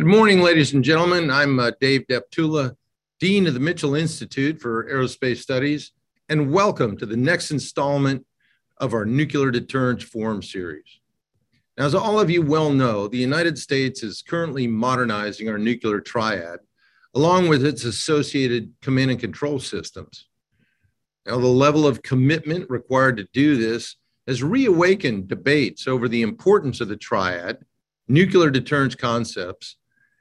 Good morning, ladies and gentlemen. I'm uh, Dave Deptula, Dean of the Mitchell Institute for Aerospace Studies, and welcome to the next installment of our Nuclear Deterrence Forum series. Now, as all of you well know, the United States is currently modernizing our nuclear triad, along with its associated command and control systems. Now, the level of commitment required to do this has reawakened debates over the importance of the triad nuclear deterrence concepts,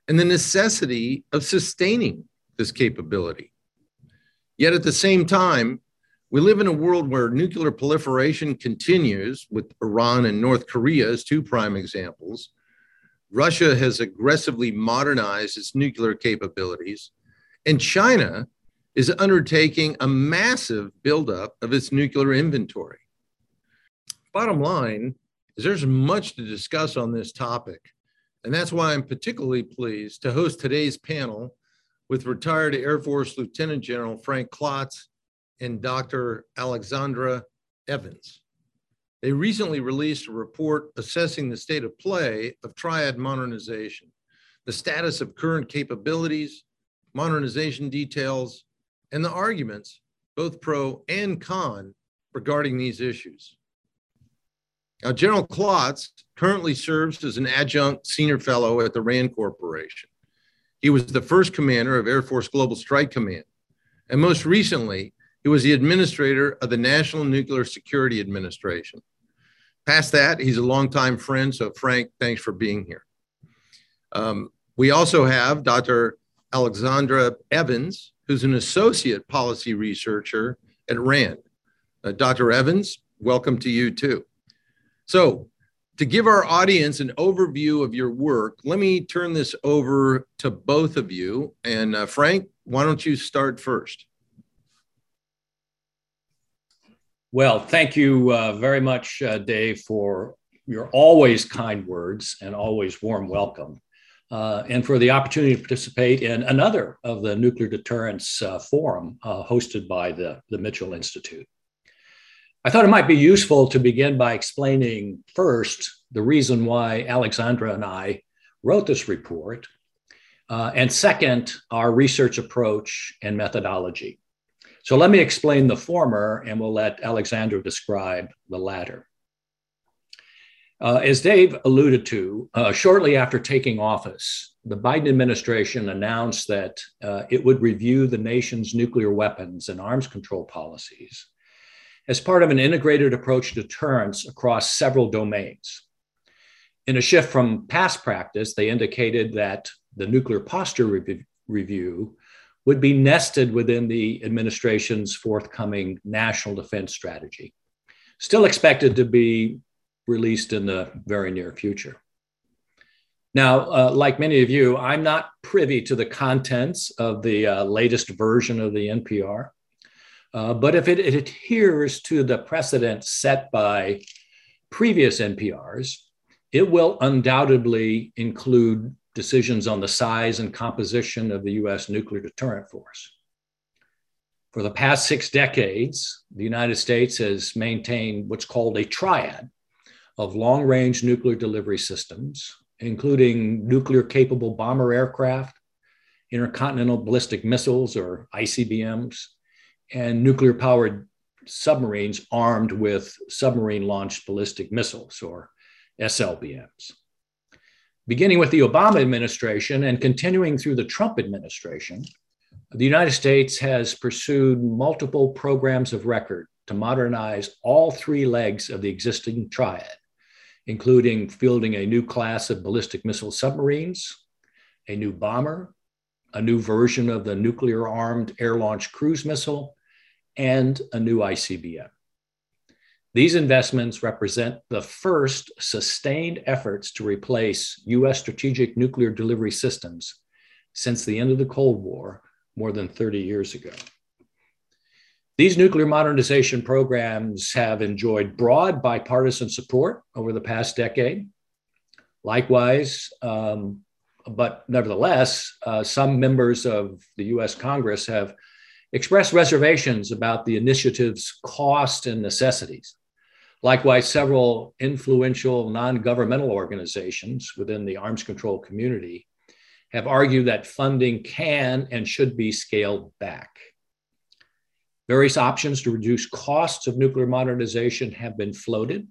and the necessity of sustaining this capability. Yet at the same time, we live in a world where nuclear proliferation continues, with Iran and North Korea as two prime examples. Russia has aggressively modernized its nuclear capabilities, and China is undertaking a massive buildup of its nuclear inventory. Bottom line, is there's much to discuss on this topic. And that's why I'm particularly pleased to host today's panel with retired Air Force Lieutenant General Frank Klotz and Dr. Alexandra Evans. They recently released a report assessing the state of play of triad modernization, the status of current capabilities, modernization details, and the arguments, both pro and con, regarding these issues. Now, General Klotz currently serves as an adjunct senior fellow at the RAND Corporation. He was the first commander of Air Force Global Strike Command. And most recently, he was the administrator of the National Nuclear Security Administration. Past that, he's a longtime friend. So, Frank, thanks for being here. Um, we also have Dr. Alexandra Evans, who's an associate policy researcher at RAND. Uh, Dr. Evans, welcome to you too. So, to give our audience an overview of your work, let me turn this over to both of you. And uh, Frank, why don't you start first? Well, thank you uh, very much, uh, Dave, for your always kind words and always warm welcome, uh, and for the opportunity to participate in another of the Nuclear Deterrence uh, Forum uh, hosted by the, the Mitchell Institute. I thought it might be useful to begin by explaining first the reason why Alexandra and I wrote this report, uh, and second, our research approach and methodology. So let me explain the former, and we'll let Alexandra describe the latter. Uh, as Dave alluded to, uh, shortly after taking office, the Biden administration announced that uh, it would review the nation's nuclear weapons and arms control policies as part of an integrated approach to deterrence across several domains. In a shift from past practice, they indicated that the nuclear posture re- review would be nested within the administration's forthcoming national defense strategy, still expected to be released in the very near future. Now, uh, like many of you, I'm not privy to the contents of the uh, latest version of the NPR. Uh, but if it, it, adheres to the precedent set by previous NPRs, it will undoubtedly include decisions on the size and composition of the US nuclear deterrent force. For the past six decades, the United States has maintained what's called a triad of long range nuclear delivery systems, including nuclear capable bomber aircraft, intercontinental ballistic missiles or ICBMs, and nuclear powered submarines armed with submarine launched ballistic missiles or SLBMs. Beginning with the Obama administration and continuing through the Trump administration, the United States has pursued multiple programs of record to modernize all three legs of the existing triad, including fielding a new class of ballistic missile submarines, a new bomber, a new version of the nuclear armed air launched cruise missile, and a new ICBM. These investments represent the first sustained efforts to replace US strategic nuclear delivery systems since the end of the Cold War more than 30 years ago. These nuclear modernization programs have enjoyed broad bipartisan support over the past decade. Likewise, um, but nevertheless, uh, some members of the US Congress have expressed reservations about the initiative's cost and necessities. Likewise, several influential non governmental organizations within the arms control community have argued that funding can and should be scaled back. Various options to reduce costs of nuclear modernization have been floated,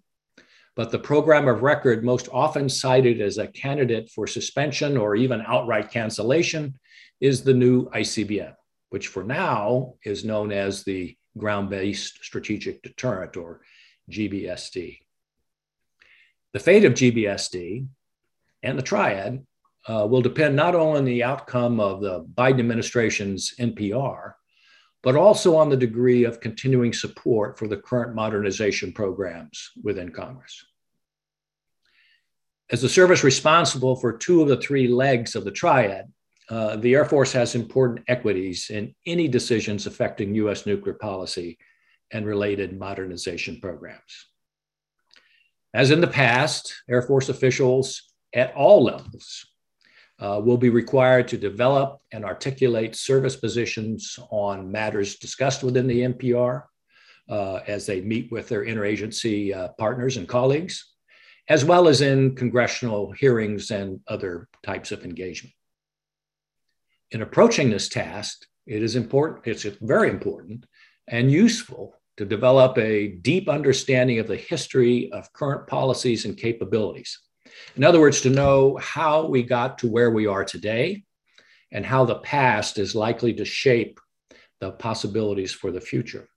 but the program of record most often cited as a candidate for suspension or even outright cancellation is the new ICBM, which for now is known as the Ground Based Strategic Deterrent or GBSD. The fate of GBSD and the triad uh, will depend not only on the outcome of the Biden administration's NPR, but also on the degree of continuing support for the current modernization programs within Congress. As the service responsible for two of the three legs of the triad, uh, the Air Force has important equities in any decisions affecting US nuclear policy and related modernization programs. As in the past, Air Force officials at all levels uh, will be required to develop and articulate service positions on matters discussed within the NPR uh, as they meet with their interagency uh, partners and colleagues, as well as in congressional hearings and other types of engagement. In approaching this task, it is important, it's very important and useful to develop a deep understanding of the history of current policies and capabilities in other words, to know how we got to where we are today and how the past is likely to shape the possibilities for the future.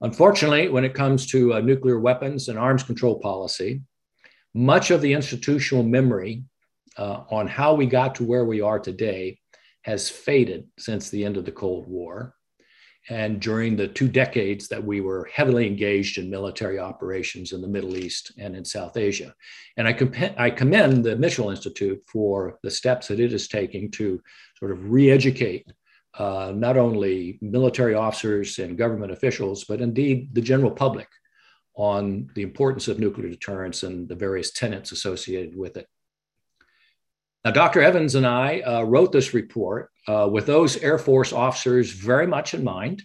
Unfortunately, when it comes to uh, nuclear weapons and arms control policy, much of the institutional memory uh, on how we got to where we are today has faded since the end of the Cold War and during the two decades that we were heavily engaged in military operations in the Middle East and in South Asia. And I, comp- I commend the Mitchell Institute for the steps that it is taking to sort of re educate uh, not only military officers and government officials, but indeed the general public on the importance of nuclear deterrence and the various tenets associated with it. Now, Dr. Evans and I uh, wrote this report uh, with those Air Force officers very much in mind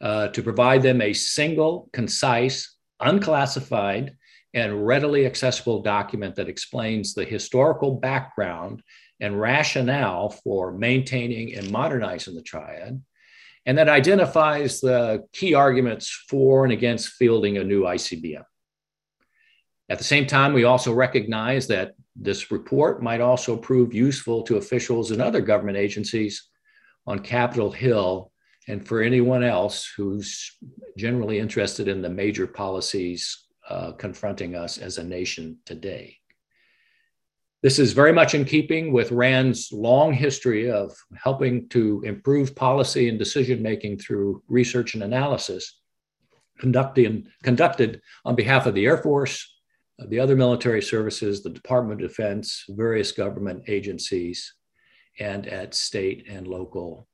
uh, to provide them a single, concise, unclassified, and readily accessible document that explains the historical background and rationale for maintaining and modernizing the triad, and that identifies the key arguments for and against fielding a new ICBM. At the same time, we also recognize that this report might also prove useful to officials in other government agencies on Capitol Hill and for anyone else who's generally interested in the major policies uh, confronting us as a nation today. This is very much in keeping with RAND's long history of helping to improve policy and decision making through research and analysis conducted on behalf of the Air Force, the other military services, the Department of Defense, various government agencies, and at state and local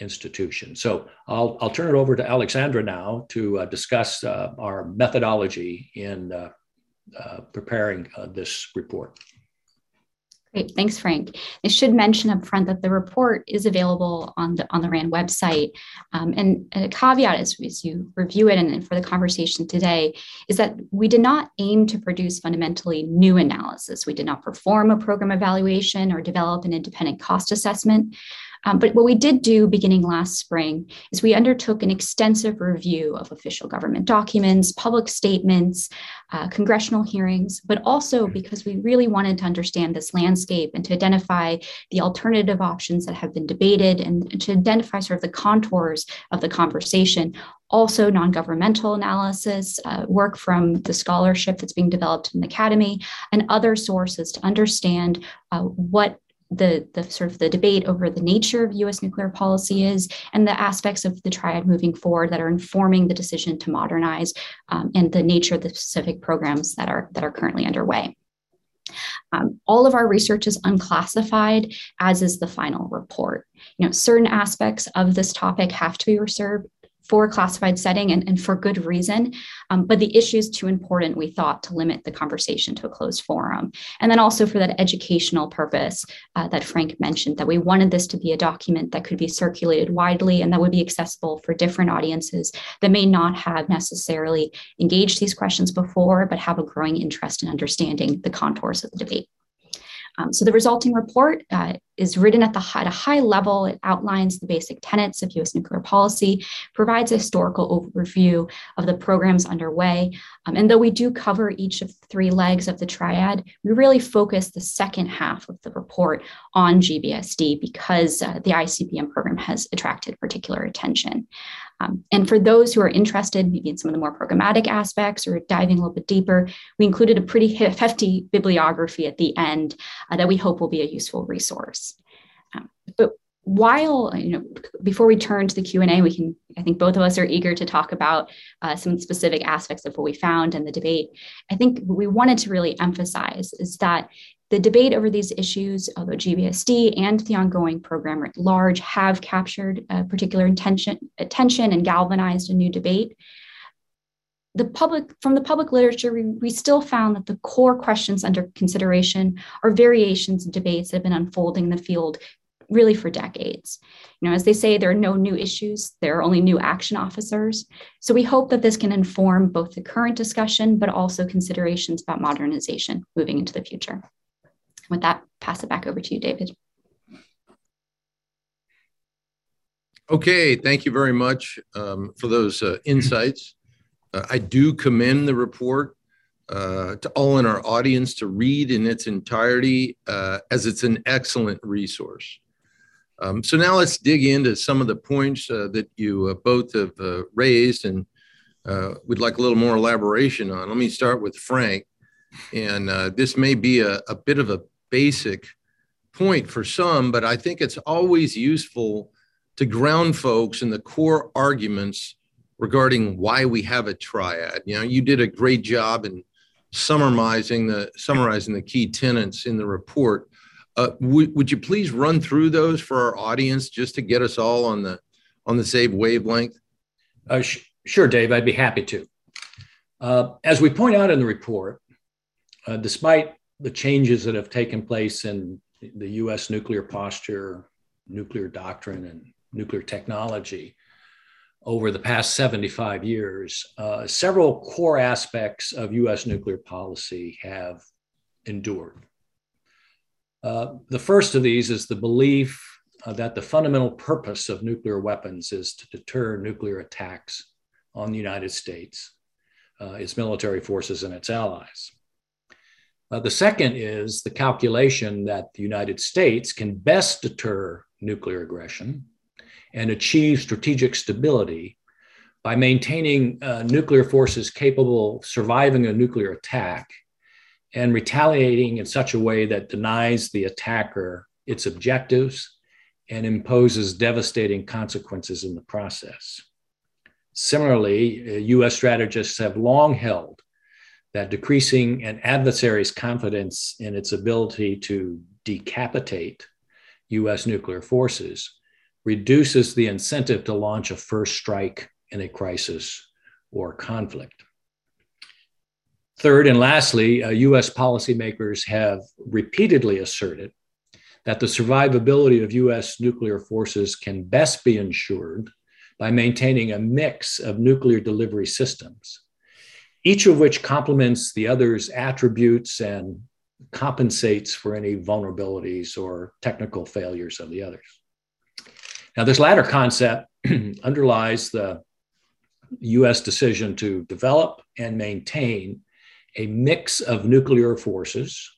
institutions. So I'll, I'll turn it over to Alexandra now to uh, discuss uh, our methodology in uh, uh preparing uh, this report. Great, thanks, Frank. I should mention up front that the report is available on the on the RAND website. Um, and, a caveat as, as you review it and, and for the conversation today is that we did not aim to produce fundamentally new analysis. We did not perform a program evaluation or develop an independent cost assessment. Um, but what we did do beginning last spring is we undertook an extensive review of official government documents, public statements, uh, congressional hearings, but also because we really wanted to understand this landscape and to identify the alternative options that have been debated and to identify sort of the contours of the conversation. Also non-governmental analysis, uh, work from the scholarship that's being developed in the academy, and other sources to understand uh, what the, the sort of the debate over the nature of US nuclear policy is and the aspects of the triad moving forward that are informing the decision to modernize um, and the nature of the specific programs that are that are currently underway. Um, all of our research is unclassified, as is the final report. You know, certain aspects of this topic have to be reserved for a classified setting and, and for good reason. Um, but the issue is too important, we thought, to limit the conversation to a closed forum. And then also for that educational purpose uh, that Frank mentioned, that we wanted this to be a document that could be circulated widely and that would be accessible for different audiences that may not have necessarily engaged these questions before, but have a growing interest in understanding the contours of the debate. Um, so the resulting report uh, is written at, the, at a high level. It outlines the basic tenets of U.S. nuclear policy, provides a historical overview of the programs underway. Um, and though we do cover each of the three legs of the triad, we really focus the second half of the report on GBSD because uh, the ICBM program has attracted particular attention. Um, and for those who are interested, maybe in some of the more programmatic aspects or diving a little bit deeper, we included a pretty hefty bibliography at the end uh, that we hope will be a useful resource. Um, but while you know before we turn to the q&a we can i think both of us are eager to talk about uh, some specific aspects of what we found in the debate i think what we wanted to really emphasize is that the debate over these issues, although GBSD and the ongoing program at large have captured particular attention and galvanized a new debate, the public from the public literature we, we, still found that the core questions under consideration are variations of debates that have been unfolding in the field really for decades. You know as they say there are no new issues there are only new action officers. So we hope that this can inform both the current discussion but also considerations about modernization moving into the future with that, pass it back over to you, David. Okay, thank you very much um, for those uh, insights. Uh, I do commend the report uh, to all in our audience to read in its entirety, uh, as it's an excellent resource. Um, so now let's dig into some of the points uh, that you uh, both have raised and we'd like a little more elaboration on. Let me start with Frank. And this may be a, a bit of a basic point for some, but I think it's always useful to ground folks in the core arguments regarding why we have a triad. You know, you did a great job in summarizing the summarizing the key tenets in the report. Uh, would, would you please run through those for our audience just to get us all on the on the same wavelength? Uh, sh- sure, Dave. I'd be happy to. Uh, as we point out in the report, uh, despite the changes that have taken place in the US nuclear posture, nuclear doctrine, and nuclear technology over the past 75 years, uh, several core aspects of US nuclear policy have endured. Uh, the first of these is the belief uh, that the fundamental purpose of nuclear weapons is to deter nuclear attacks on the United States, uh, its military forces, and its allies. Uh, the second is the calculation that the United States can best deter nuclear aggression and achieve strategic stability by maintaining uh, nuclear forces capable of surviving a nuclear attack and retaliating in such a way that denies the attacker its objectives and imposes devastating consequences in the process. Similarly, uh, US strategists have long held that decreasing an adversary's confidence in its ability to decapitate US nuclear forces reduces the incentive to launch a first strike in a crisis or conflict. Third and lastly, uh, US policymakers have repeatedly asserted that the survivability of US nuclear forces can best be ensured by maintaining a mix of nuclear delivery systems each of which complements the other's attributes and compensates for any vulnerabilities or technical failures of the others. Now, this latter concept underlies the US decision to develop and maintain a mix of nuclear forces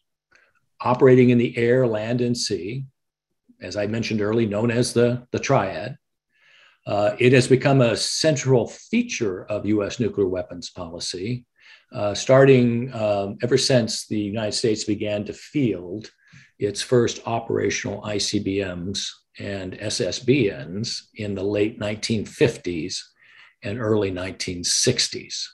operating in the air, land, and sea, as I mentioned earlier, known as the, the triad, uh, it has become a central feature of US nuclear weapons policy, uh, starting um, ever since the United States began to field its first operational ICBMs and SSBNs in the late 1950s and early 1960s.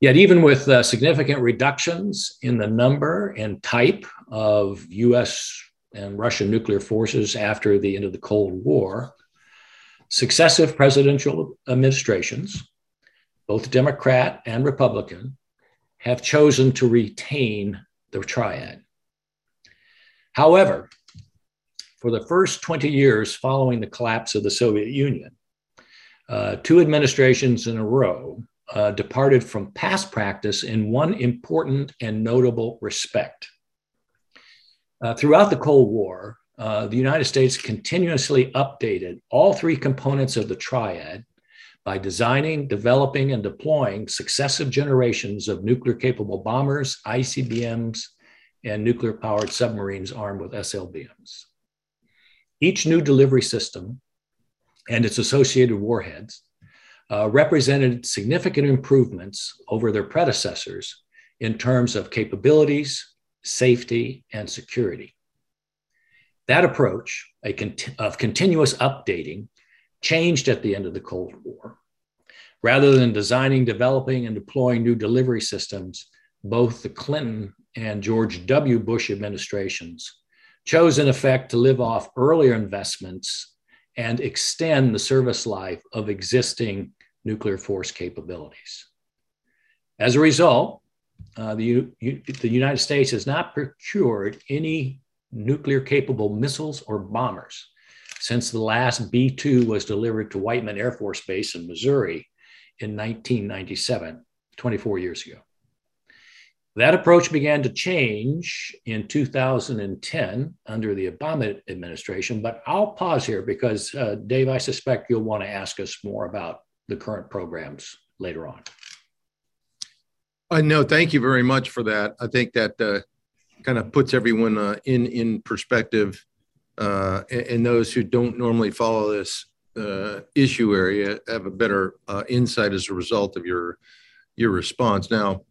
Yet, even with uh, significant reductions in the number and type of US and Russian nuclear forces after the end of the Cold War, successive presidential administrations, both Democrat and Republican, have chosen to retain the triad. However, for the first 20 years following the collapse of the Soviet Union, uh, two administrations in a row uh, departed from past practice in one important and notable respect. Uh, throughout the Cold War, uh, the United States continuously updated all three components of the triad by designing, developing, and deploying successive generations of nuclear capable bombers, ICBMs, and nuclear powered submarines armed with SLBMs. Each new delivery system and its associated warheads uh, represented significant improvements over their predecessors in terms of capabilities, safety, and security. That approach cont- of continuous updating changed at the end of the Cold War. Rather than designing, developing, and deploying new delivery systems, both the Clinton and George W. Bush administrations chose, in effect, to live off earlier investments and extend the service life of existing nuclear force capabilities. As a result, uh, the, the United States has not procured any nuclear capable missiles or bombers since the last B 2 was delivered to Whiteman Air Force Base in Missouri in 1997, 24 years ago. That approach began to change in 2010 under the Obama administration, but I'll pause here because, uh, Dave, I suspect you'll want to ask us more about the current programs later on. Uh, no, thank you very much for that. I think that uh, kind of puts everyone uh, in in perspective, uh, and, and, those who don't normally follow this uh, issue area have a better uh, insight as a result of your your response. Now,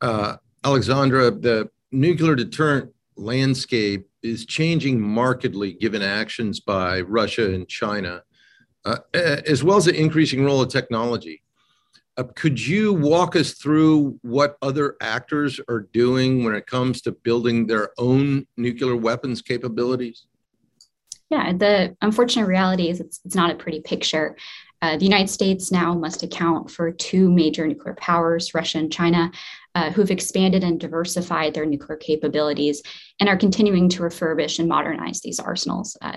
uh, Alexandra, the nuclear deterrent landscape is changing markedly given actions by Russia and China, uh, as well as the increasing role of technology. Uh, could you walk us through what other actors are doing when it comes to building their own nuclear weapons capabilities? Yeah, the unfortunate reality is it's, it's not a pretty picture. Uh, the United States now must account for two major nuclear powers, Russia and China, uh, who've expanded and diversified their nuclear capabilities and are continuing to refurbish and modernize these arsenals. Uh,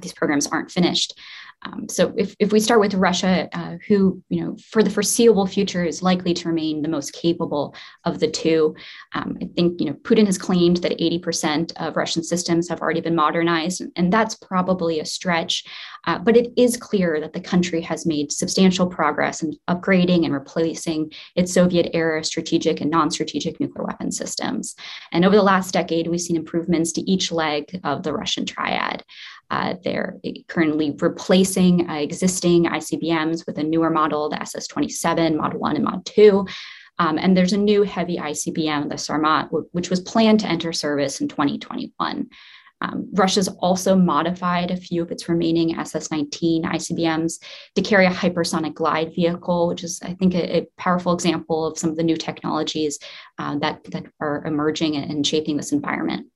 these programs aren't finished. Um, so if, if we start with Russia, uh, who, you know, for the foreseeable future is likely to remain the most capable of the two, um, I think, you know, Putin has claimed that 80% of Russian systems have already been modernized, and that's probably a stretch. Uh, but it is clear that the country has made substantial progress in upgrading and replacing its Soviet era strategic and non strategic nuclear weapon systems. And over the last decade, we've seen improvements to each leg of the Russian triad. Uh, they're currently replacing uh, existing ICBMs with a newer model, the SS 27, Mod 1, and Mod 2. Um, and there's a new heavy ICBM, the Sarmat, which was planned to enter service in 2021. Um, Russia's also modified a few of its remaining SS 19 ICBMs to carry a hypersonic glide vehicle, which is, I think, a, a powerful example of some of the new technologies uh, that, that are emerging and shaping this environment.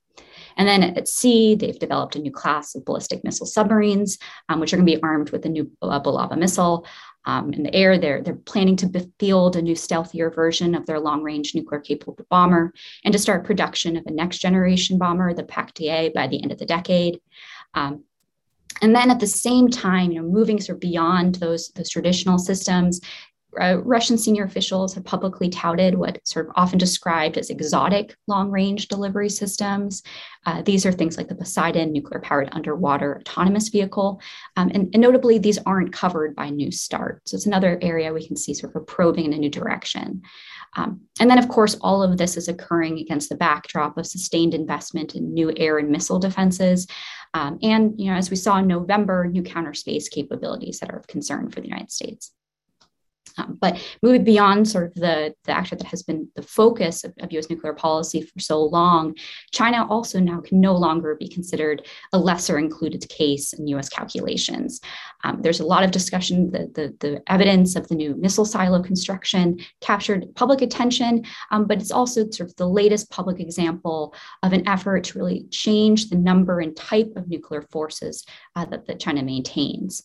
And then at sea, they've developed a new class of ballistic missile submarines, um, which are going to be armed with a new uh, Bulava missile. Um, in the air, they're, they're planning to field a new stealthier version of their long range nuclear capable bomber and to start production of a next generation bomber, the PAK-DA, by the end of the decade. Um, and then at the same time, you know, moving sort of beyond those, those traditional systems, uh, Russian senior officials have publicly touted what sort of often described as exotic long range delivery systems. Uh, these are things like the Poseidon nuclear powered underwater autonomous vehicle. Um, and, and, notably, these aren't covered by New START. So it's another area we can see sort of probing in a new direction. Um, and then, of course, all of this is occurring against the backdrop of sustained investment in new air and missile defenses. Um, and, you know, as we saw in November, new counter space capabilities that are of concern for the United States. Um, but moving beyond sort of the, the actor that has been the focus of, of, US nuclear policy for so long, China also now can no longer be considered a lesser included case in US calculations. Um, there's a lot of discussion that the, the evidence of the new missile silo construction captured public attention, um, but it's also sort of the latest public example of an effort to really change the number and type of nuclear forces uh, that, that China maintains.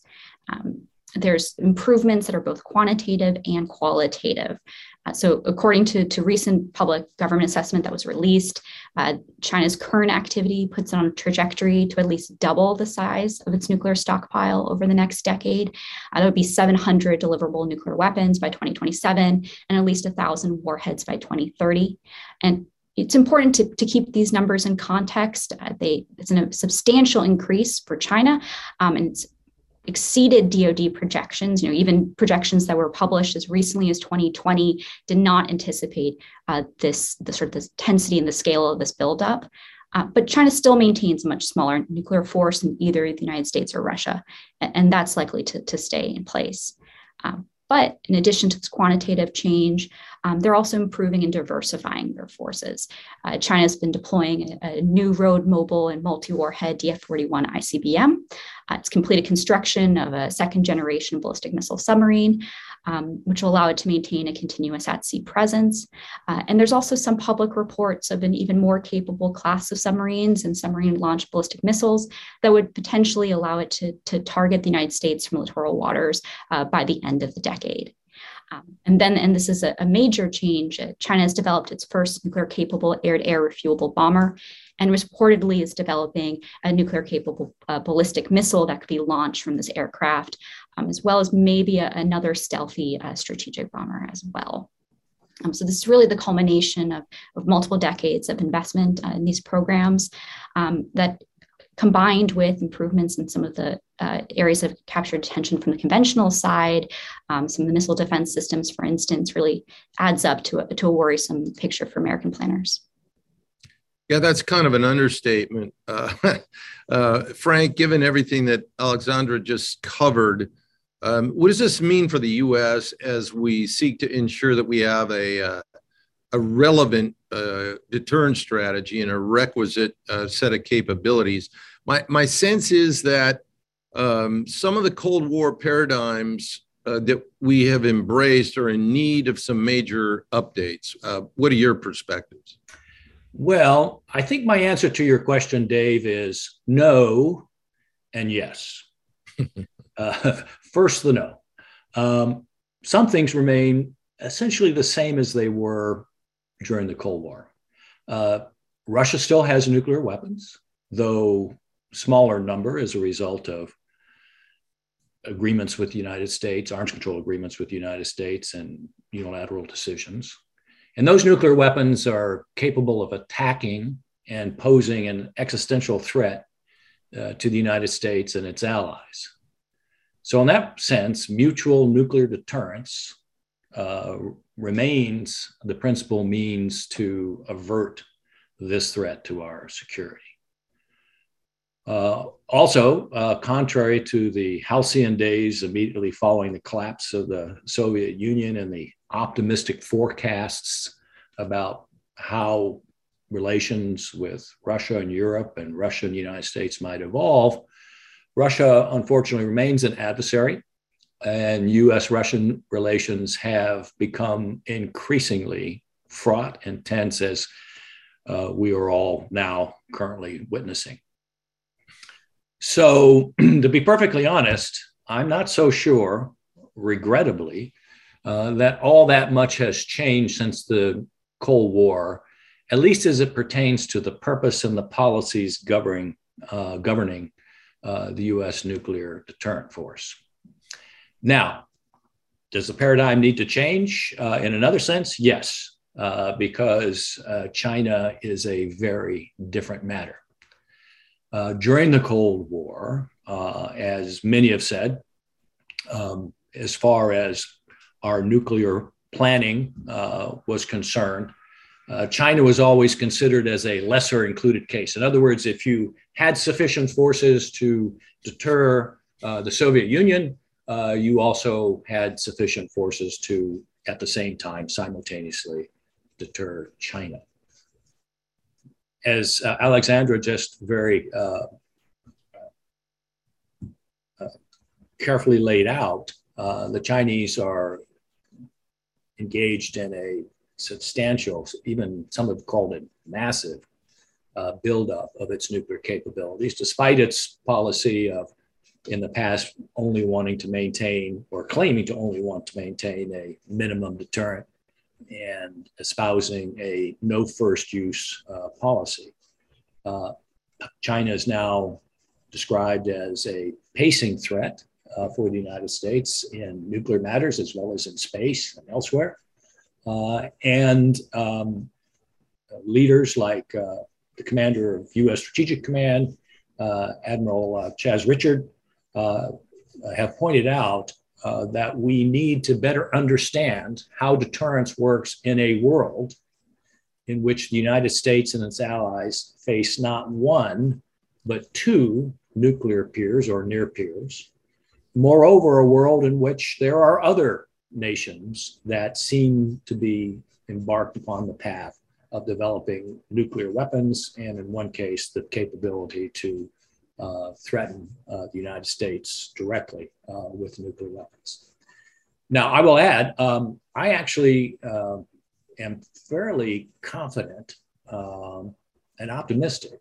Um, there's improvements that are both quantitative and qualitative. Uh, so, according to, to recent public government assessment that was released, uh, China's current activity puts it on a trajectory to at least double the size of its nuclear stockpile over the next decade. Uh, that would be 700 deliverable nuclear weapons by 2027 and at least 1,000 warheads by 2030. And it's important to, to keep these numbers in context. Uh, they, it's a substantial increase for China, um, and it's exceeded DoD projections. You know, even projections that were published as recently as 2020 did not anticipate uh, this the sort of this intensity and the scale of this buildup. Uh, but China still maintains a much smaller nuclear force than either the United States or Russia, and, and that's likely to, to stay in place. Um, but in addition to this quantitative change, um, they're also improving and diversifying their forces. Uh, China has been deploying a, a new road mobile and multi warhead DF 41 ICBM. Uh, it's completed construction of a second generation ballistic missile submarine um, which will allow it to maintain a continuous at sea presence. Uh, and there's also some public reports of an even more capable class of submarines and submarine launched ballistic missiles that would potentially allow it to, to target the United States from littoral waters uh, by the end of the decade. Um, and then, and this is a, a major change, uh, China has developed its first nuclear capable air to air refuelable bomber and reportedly is developing a nuclear capable uh, ballistic missile that could be launched from this aircraft, um, as well as maybe a, another stealthy uh, strategic bomber as well. Um, so this is really the culmination of, of multiple decades of investment uh, in these programs um, that combined with improvements in some of the uh, areas of captured attention from the conventional side, um, some of the missile defense systems, for instance, really adds up to a, to a worrisome picture for American planners. Yeah, that's kind of an understatement. Uh, uh, Frank, given everything that Alexandra just covered, um, what does this mean for the U.S. as we seek to ensure that we have a, uh, a relevant uh, deterrence strategy and a requisite uh, set of capabilities? My, my sense is that um, some of the Cold War paradigms uh, that we have embraced are in need of some major updates. what are your perspectives? Well, I think my answer to your question, Dave, is no and yes. uh, first, the no. Um, some things remain essentially the same as they were during the Cold War. Uh, Russia still has nuclear weapons, though smaller number as a result of agreements with the United States, arms control agreements with the United States, and unilateral decisions. And those nuclear weapons are capable of attacking and posing an existential threat uh, to the United States and its allies. So, in that sense, mutual nuclear deterrence uh, remains the principal means to avert this threat to our security. Uh, also, uh, contrary to the halcyon days immediately following the collapse of the Soviet Union and the optimistic forecasts about how relations with Russia and Europe and Russia and the United States might evolve, Russia unfortunately remains an adversary, and US Russian relations have become increasingly fraught and tense as uh, we are all now currently witnessing. So, to be perfectly honest, I'm not so sure, regrettably, uh, that all that much has changed since the Cold War, at least as it pertains to the purpose and the policies governing, uh, governing uh, the US nuclear deterrent force. Now, does the paradigm need to change? Uh, in another sense, yes, uh, because uh, China is a very different matter. during the Cold War, as many have said, um, as far as our nuclear planning uh, was concerned, uh, China was always considered as a lesser included case. In other words, if you had sufficient forces to deter uh, the Soviet Union, uh, you also had sufficient forces to, at the same time, simultaneously deter China. As uh, Alexandra just very uh, carefully laid out, the Chinese are engaged in a substantial, even some have called it massive, uh, buildup of its nuclear capabilities, despite its policy of, in the past, only wanting to maintain or claiming to only want to maintain a minimum deterrent and espousing a no first use uh, policy. Uh, China is now described as a pacing threat uh, for the United States in nuclear matters as well as in space and elsewhere. Uh, and um, leaders like the commander of U.S. Strategic Command, Admiral Chas Richard, have pointed out uh, that we need to better understand how deterrence works in a world in which the United States and its allies face not one, but two nuclear peers or near peers. Moreover, a world in which there are other nations that seem to be embarked upon the path of developing nuclear weapons, and in one case, the capability to uh, threaten uh, the United States directly uh, with nuclear weapons. Now, I will add, um, I actually uh, am fairly confident um, and optimistic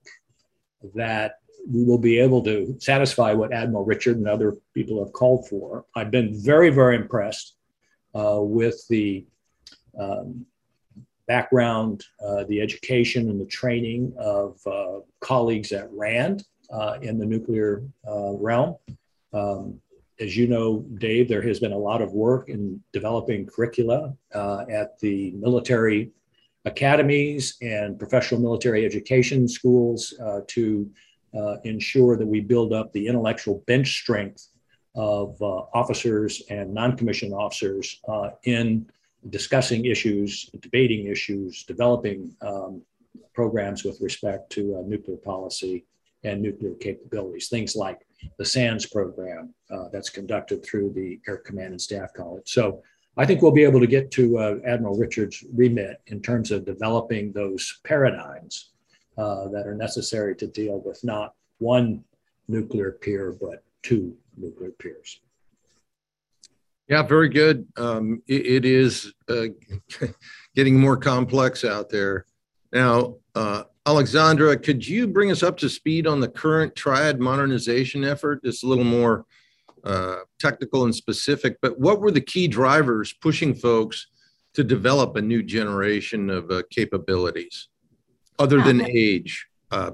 that we will be able to satisfy what Admiral Richard and other people have called for. I've been very, very impressed uh, with the um, background, uh, the education, and the training of uh, colleagues at RAND uh, in the nuclear uh, realm. Um, as you know, Dave, there has been a lot of work in developing curricula uh, at the military academies and professional military education schools uh, to uh, ensure that we build up the intellectual bench strength of uh, officers and non-commissioned officers in discussing issues, debating issues, developing um, programs with respect to nuclear policy and nuclear capabilities, things like the SANDS program uh, that's conducted through the Air Command and Staff College. So I think we'll be able to get to uh, Admiral Richards' remit in terms of developing those paradigms uh, that are necessary to deal with not one nuclear peer, but two nuclear peers. Yeah, very good. Um, it, it is uh, getting more complex out there. Now, uh, Alexandra, could you bring us up to speed on the current triad modernization effort? It's a little more uh, technical and specific, but what were the key drivers pushing folks to develop a new generation of uh, capabilities other than age? Uh,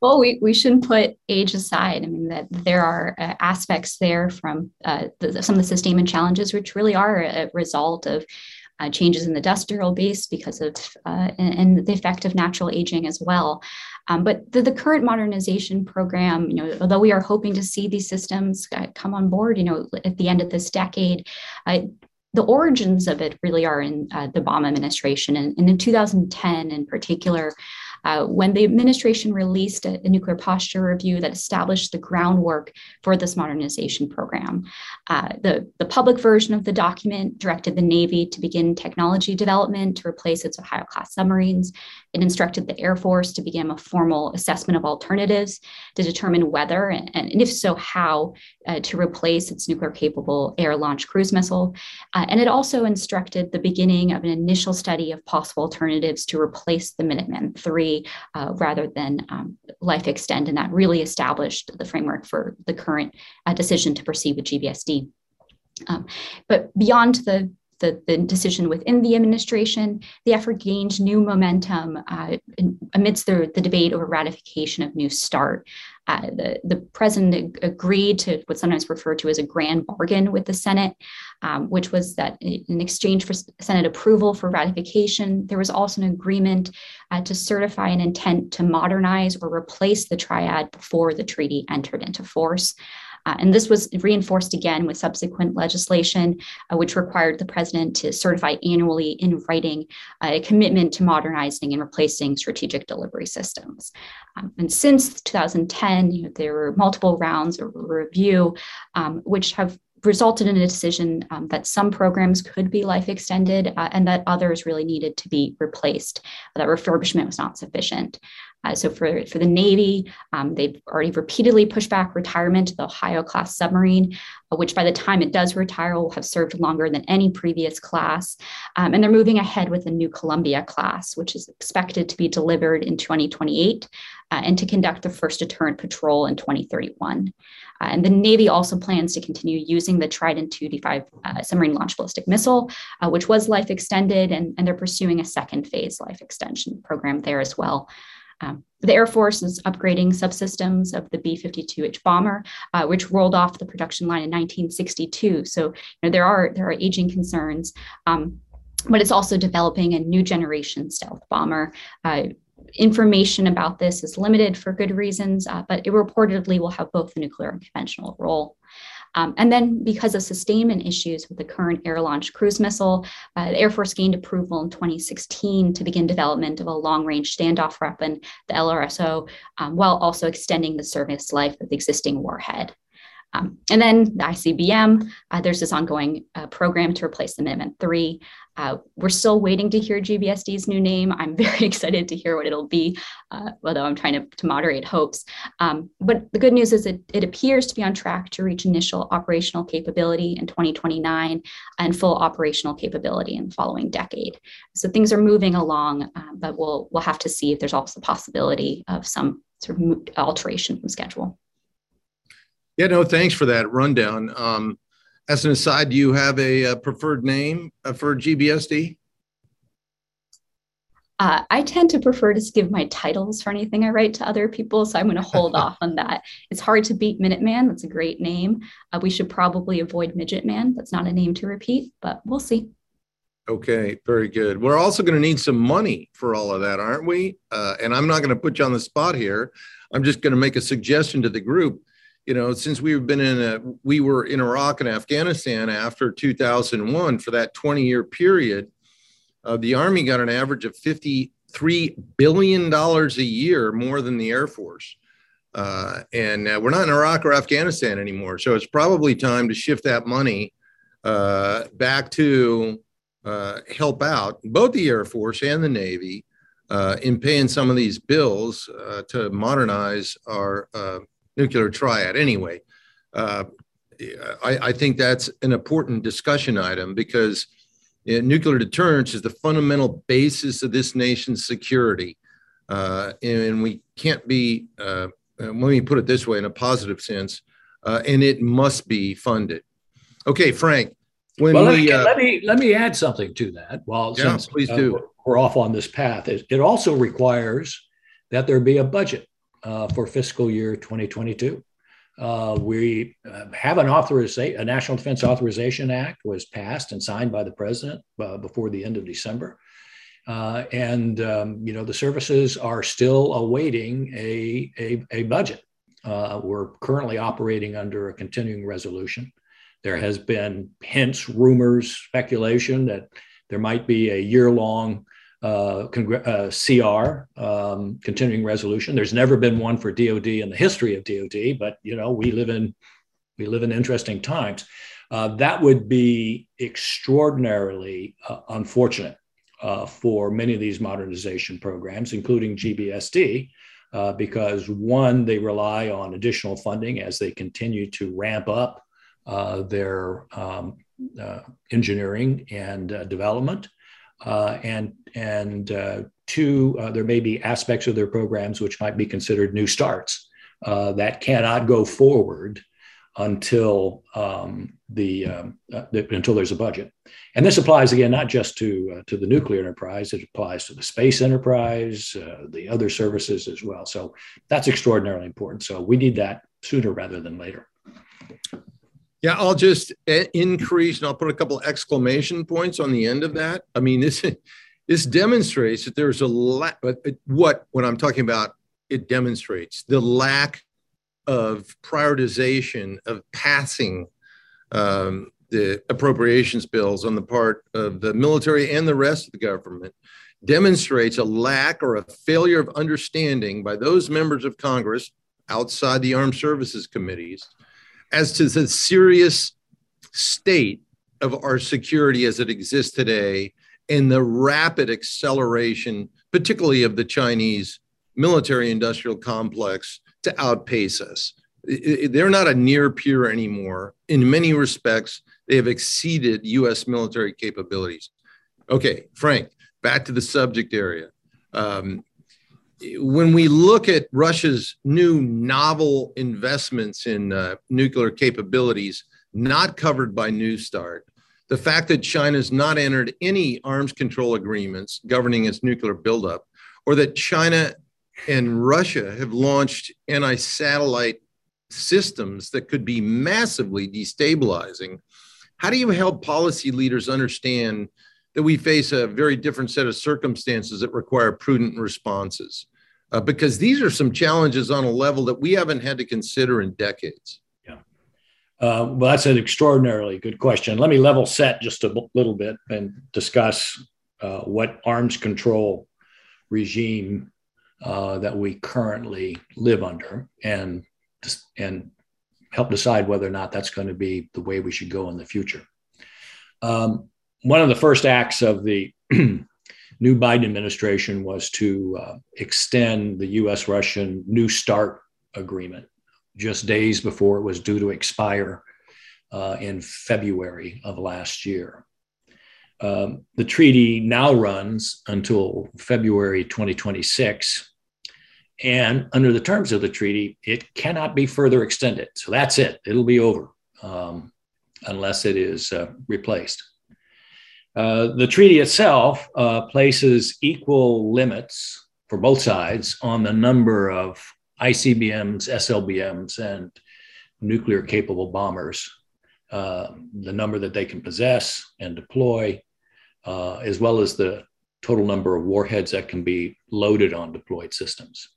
well, we, we shouldn't put age aside. I mean, that there are uh, aspects there from uh, the, some of the sustainment challenges, which really are a result of uh, changes in the industrial base because of uh, and, and, the effect of natural aging as well. Um, but the, the, current modernization program, you know, although we are hoping to see these systems uh, come on board, you know, at the end of this decade, uh, the origins of it really are in uh, the Obama administration, and, and in 2010 in particular. Uh, when the administration released a, a, nuclear posture review that established the groundwork for this modernization program. Uh, the, the public version of the document directed the Navy to begin technology development to replace its Ohio class submarines. It instructed the Air Force to begin a formal assessment of alternatives to determine whether, and, and if so, how, uh, to replace its nuclear capable air launched cruise missile. Uh, and it also instructed the beginning of an initial study of possible alternatives to replace the Minuteman III uh, rather than um, life extend. And that really established the framework for the current uh, decision to proceed with GBSD. Um, but beyond the the, the, decision within the administration, the effort gained new momentum uh, amidst the, the debate over ratification of New START. Uh, the, the president agreed to what's sometimes referred to as a grand bargain with the Senate, um, which was that in exchange for Senate approval for ratification, there was also an agreement uh, to certify an intent to modernize or replace the triad before the treaty entered into force. Uh, and this was reinforced again with subsequent legislation, uh, which required the president to certify annually in writing uh, a commitment to modernizing and replacing strategic delivery systems. Um, and since 2010, you know, there were multiple rounds of review, um, which have resulted in a decision um, that some programs could be life extended uh, and that others really needed to be replaced, that refurbishment was not sufficient. Uh, so for, for the Navy, um, they've already repeatedly pushed back retirement to the Ohio class submarine, uh, which by the time it does retire will have served longer than any previous class. Um, and they're moving ahead with the new Columbia class, which is expected to be delivered in 2028 uh, and to conduct the first deterrent patrol in 2031. Uh, and the Navy also plans to continue using the Trident 2D5 uh, submarine launch ballistic missile, uh, which was life extended, and, and they're pursuing a second phase life extension program there as well. Um, the Air Force is upgrading subsystems of the B 52H bomber, uh, which rolled off the production line in 1962. So you know, there, are, there are aging concerns. Um, but it's also developing a new generation stealth bomber. Uh, information about this is limited for good reasons, uh, but it reportedly will have both the nuclear and conventional role. Um, and then, because of sustainment issues with the current air launched cruise missile, uh, the Air Force gained approval in 2016 to begin development of a long range standoff weapon, the LRSO, um, while also extending the service life of the existing warhead. Um, and then the ICBM, uh, there's this ongoing uh, program to replace Minuteman 3. Uh, we're still waiting to hear GBSD's new name. I'm very excited to hear what it'll be, uh, although I'm trying to, to moderate hopes. Um, but the good news is it, it appears to be on track to reach initial operational capability in 2029 and full operational capability in the following decade. So things are moving along, uh, but we'll, we'll have to see if there's also the possibility of some sort of alteration from schedule. Yeah, no, thanks for that rundown. Um, as an aside, do you have a, a preferred name uh, for GBSD? Uh, I tend to prefer to give my titles for anything I write to other people, so I'm going to hold off on that. It's hard to beat Minuteman. That's a great name. Uh, we should probably avoid Midget Man. That's not a name to repeat, but we'll see. Okay, very good. We're also going to need some money for all of that, aren't we? Uh, and I'm not going to put you on the spot here. I'm just going to make a suggestion to the group you know, since we've been in a, we were in Iraq and Afghanistan after 2001 for that 20 year period, uh, the Army got an average of $53 billion a year more than the Air Force. Uh, and uh, we're not in Iraq or Afghanistan anymore. So it's probably time to shift that money uh, back to uh, help out both the Air Force and the Navy uh, in paying some of these bills to modernize our nuclear triad. Anyway, uh, I, I, think that's an important discussion item because uh, nuclear deterrence is the fundamental basis of this nation's security. Uh, and we can't be, uh, uh, let me put it this way in a positive sense, uh, and it must be funded. Okay, Frank. When well, we, let, me, let me add something to that. Well, yeah, since please do. We're, we're off on this path, it, it also requires that there be a budget uh, for fiscal year 2022. Uh, we uh, have an authorization, a National Defense Authorization Act was passed and signed by the president uh, before the end of December. Uh, and, um, you know, the services are still awaiting a, a, a budget. We're currently operating under a continuing resolution. There has been hints, rumors, speculation that there might be a year long uh, uh, CR, um, continuing resolution. There's never been one for DoD in the history of DoD, but you know we live in we live in interesting times. Uh, that would be extraordinarily uh, unfortunate uh, for many of these modernization programs, including GBSD, uh, because one, they rely on additional funding as they continue to ramp up their um, engineering and development. Uh, and and uh, two, uh, there may be aspects of their programs which might be considered new starts uh, that cannot go forward until um, the, um, uh, the, until there's a budget. And this applies again not just to uh, to the nuclear enterprise; it applies to the space enterprise, the other services as well. So that's extraordinarily important. So we need that sooner rather than later. Yeah, I'll just increase and I'll put a couple exclamation points on the end of that. I mean, this this demonstrates that there's a. But what when I'm talking about, it demonstrates the lack of prioritization of passing um, the appropriations bills on the part of the military and the rest of the government demonstrates a lack or a failure of understanding by those members of Congress outside the armed services committees as to the serious state of our security as it exists today and the rapid acceleration, particularly of the Chinese military industrial complex, to outpace us. They're not a near peer anymore. In many respects, they have exceeded US military capabilities. Okay, Frank, back to the subject area. Um, when we look at Russia's new novel investments in uh, nuclear capabilities, not covered by New START, the fact that China's not entered any arms control agreements governing its nuclear buildup, or that China and Russia have launched anti satellite systems that could be massively destabilizing, how do you help policy leaders understand that we face a very different set of circumstances that require prudent responses. Uh, because these are some challenges on a level that we haven't had to consider in decades. Uh, well, that's an extraordinarily good question. Let me level set just a little bit and discuss uh, what arms control regime uh, that we currently live under and, and help decide whether or not that's going to be the way we should go in the future. Um, one of the first acts of the new Biden administration was to uh, extend the US Russian New START agreement just days before it was due to expire uh, in February of last year. Um, the treaty now runs until February 2026. And under the terms of the treaty, it cannot be further extended. So that's it, it'll be over um, unless it is uh, replaced. Uh, the treaty itself uh, places equal limits for both sides on the number of ICBMs, SLBMs, and nuclear capable bombers, uh, the number that they can possess and deploy, uh, as well as the total number of warheads that can be loaded on deployed systems.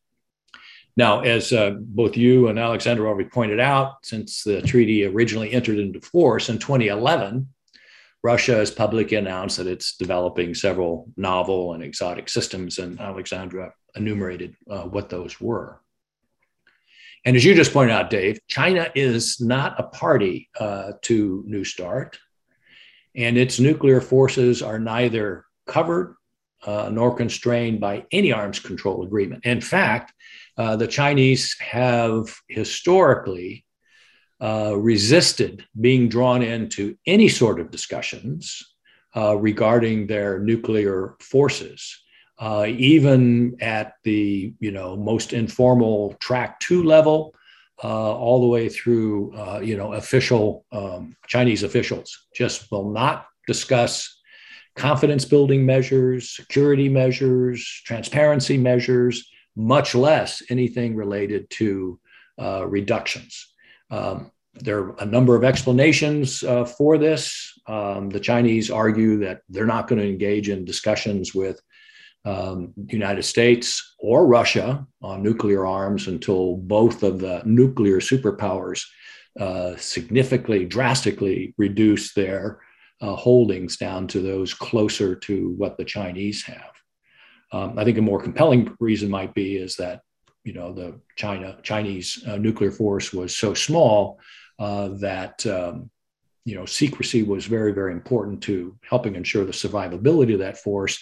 Now, as uh, both you and Alexandra already pointed out, since the treaty originally entered into force in 2011, Russia has publicly announced that it's developing several novel and exotic systems, and Alexandra enumerated uh, what those were. And as you just pointed out, Dave, China is not a party uh, to New START, and its nuclear forces are neither covered uh, nor constrained by any arms control agreement. In fact, uh, the Chinese have historically uh, resisted being drawn into any sort of discussions uh, regarding their nuclear forces. Uh, even at the you know most informal track two level, uh, all the way through uh, you know official um, Chinese officials just will not discuss confidence building measures, security measures, transparency measures, much less anything related to uh, reductions. Um, there are a number of explanations uh, for this. Um, the Chinese argue that they're not going to engage in discussions with um, United States or Russia on nuclear arms until both of the nuclear superpowers uh, significantly, drastically reduce their uh, holdings down to those closer to what the Chinese have. Um, I think a more compelling reason might be is that you know the China Chinese uh, nuclear force was so small uh, that um, you know secrecy was very very important to helping ensure the survivability of that force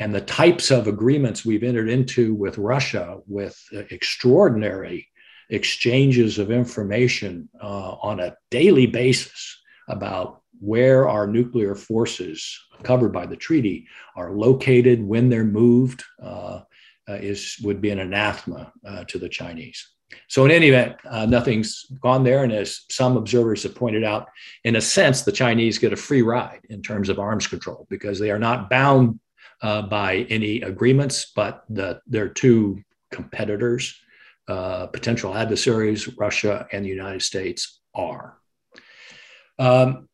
and the types of agreements we've entered into with Russia with extraordinary exchanges of information uh, on a daily basis about where our nuclear forces covered by the treaty are located, when they're moved, uh, uh, is would be an anathema uh, to the Chinese. So, in any event, uh, nothing's gone there. And as some observers have pointed out, in a sense, the Chinese get a free ride in terms of arms control because they are not bound uh, by any agreements, but the, their two competitors, uh, potential adversaries, Russia and the United States, are. Um,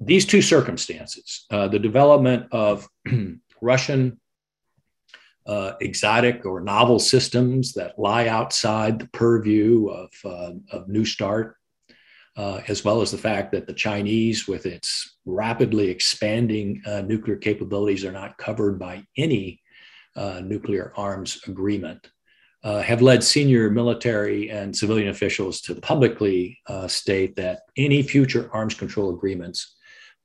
these two circumstances, uh, the development of Russian uh, exotic or novel systems that lie outside the purview of, uh, of New START, uh, as well as the fact that the Chinese, with its rapidly expanding uh, nuclear capabilities, are not covered by any uh, nuclear arms agreement, uh, have led senior military and civilian officials to publicly state that any future arms control agreements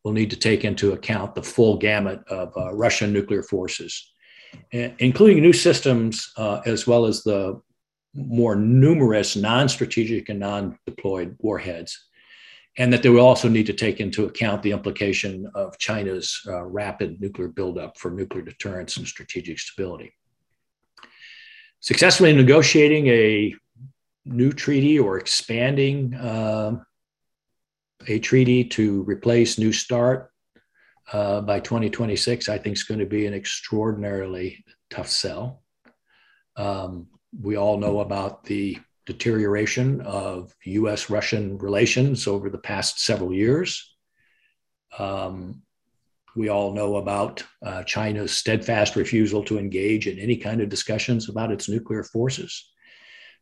will need to take into account the full gamut of Russian nuclear forces including new systems uh, as well as the more numerous non-strategic and non-deployed warheads and that they will also need to take into account the implication of China's uh, rapid nuclear buildup for nuclear deterrence and strategic stability. Successfully negotiating a new treaty or expanding uh, a treaty to replace New START uh, by 2026, I think is going to be an extraordinarily tough sell. Um, we all know about the deterioration of US Russian relations over the past several years. Um, we all know about uh, China's steadfast refusal to engage in any kind of discussions about its nuclear forces.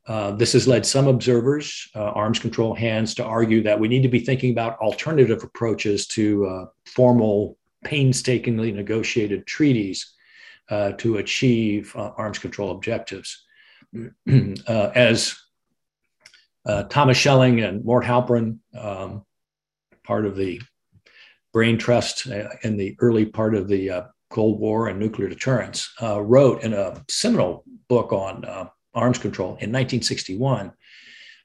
Uh, this has led some observers, uh, arms control hands, to argue that we need to be thinking about alternative approaches to uh, formal, painstakingly negotiated treaties uh, to achieve uh, arms control objectives. as Thomas Schelling and Mort Halperin, um, part of the brain trust in the early part of the Cold War and nuclear deterrence, wrote in a seminal book on arms control in 1961,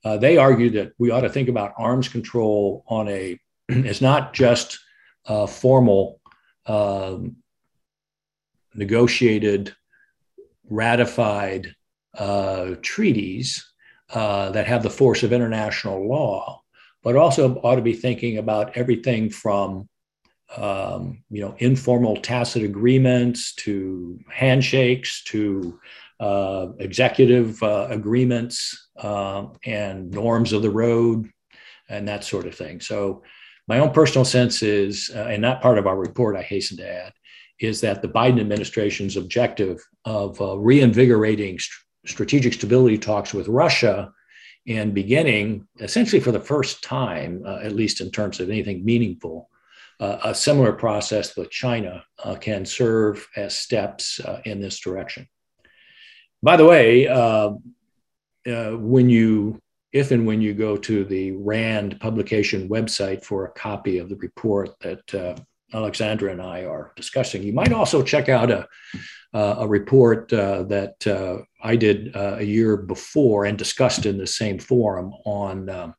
uh, they argued that we ought to think about arms control on a, it's not just uh, formal, um, negotiated, ratified uh, treaties uh, that have the force of international law, but also ought to be thinking about everything from um, you know informal tacit agreements to handshakes to uh, executive uh, agreements uh, and norms of the road and that sort of thing. So, my own personal sense is, uh, and not part of our report, I hasten to add, is that the Biden administration's objective of uh, reinvigorating st- strategic stability talks with Russia and beginning essentially for the first time, uh, at least in terms of anything meaningful, a similar process with China can serve as steps in this direction. By the way, uh, uh, when you, if and when you go to the RAND publication website for a copy of the report that uh, Alexandra and I are discussing, you might also check out a, a report uh, that uh, I did uh, a year before and discussed in the same forum on. Um,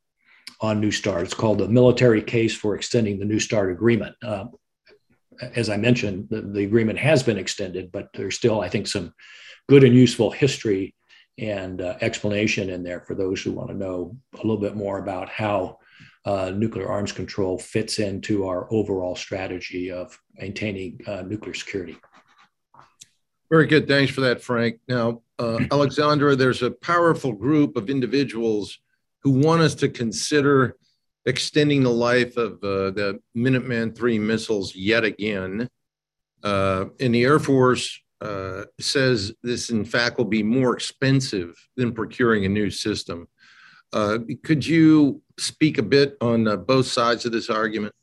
on New START. It's called the Military Case for Extending the New START Agreement as I mentioned, the, the, agreement has been extended, but there's still, I think, some good and useful history and uh, explanation in there for those who want to know a little bit more about how uh, nuclear arms control fits into our overall strategy of maintaining uh, nuclear security. Very good. Thanks for that, Frank. Now, uh, Alexandra, there's a powerful group of individuals who want us to consider extending the life of uh, the Minuteman III missiles yet again. Uh, in the Air Force, uh, says this, in fact, will be more expensive than procuring a new system. Uh, could you speak a bit on uh, both sides of this argument?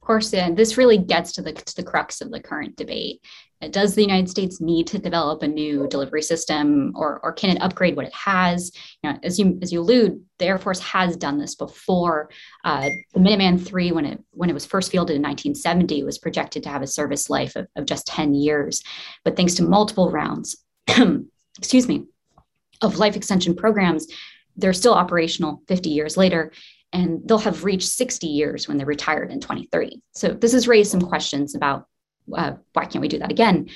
Of course, and this really gets to the, to the crux of the current debate. Does the United States need to develop a new delivery system, or, or can it upgrade what it has? You know, as you as you allude, the Air Force has done this before. Uh, the Minuteman III, when it when it was first fielded in 1970, was projected to have a service life of, of just 10 years, but thanks to multiple rounds, excuse me, of life extension programs, they're still operational 50 years later and they'll have reached 60 years when they're retired in 2030. So this has raised some questions about uh, why can't we do that again?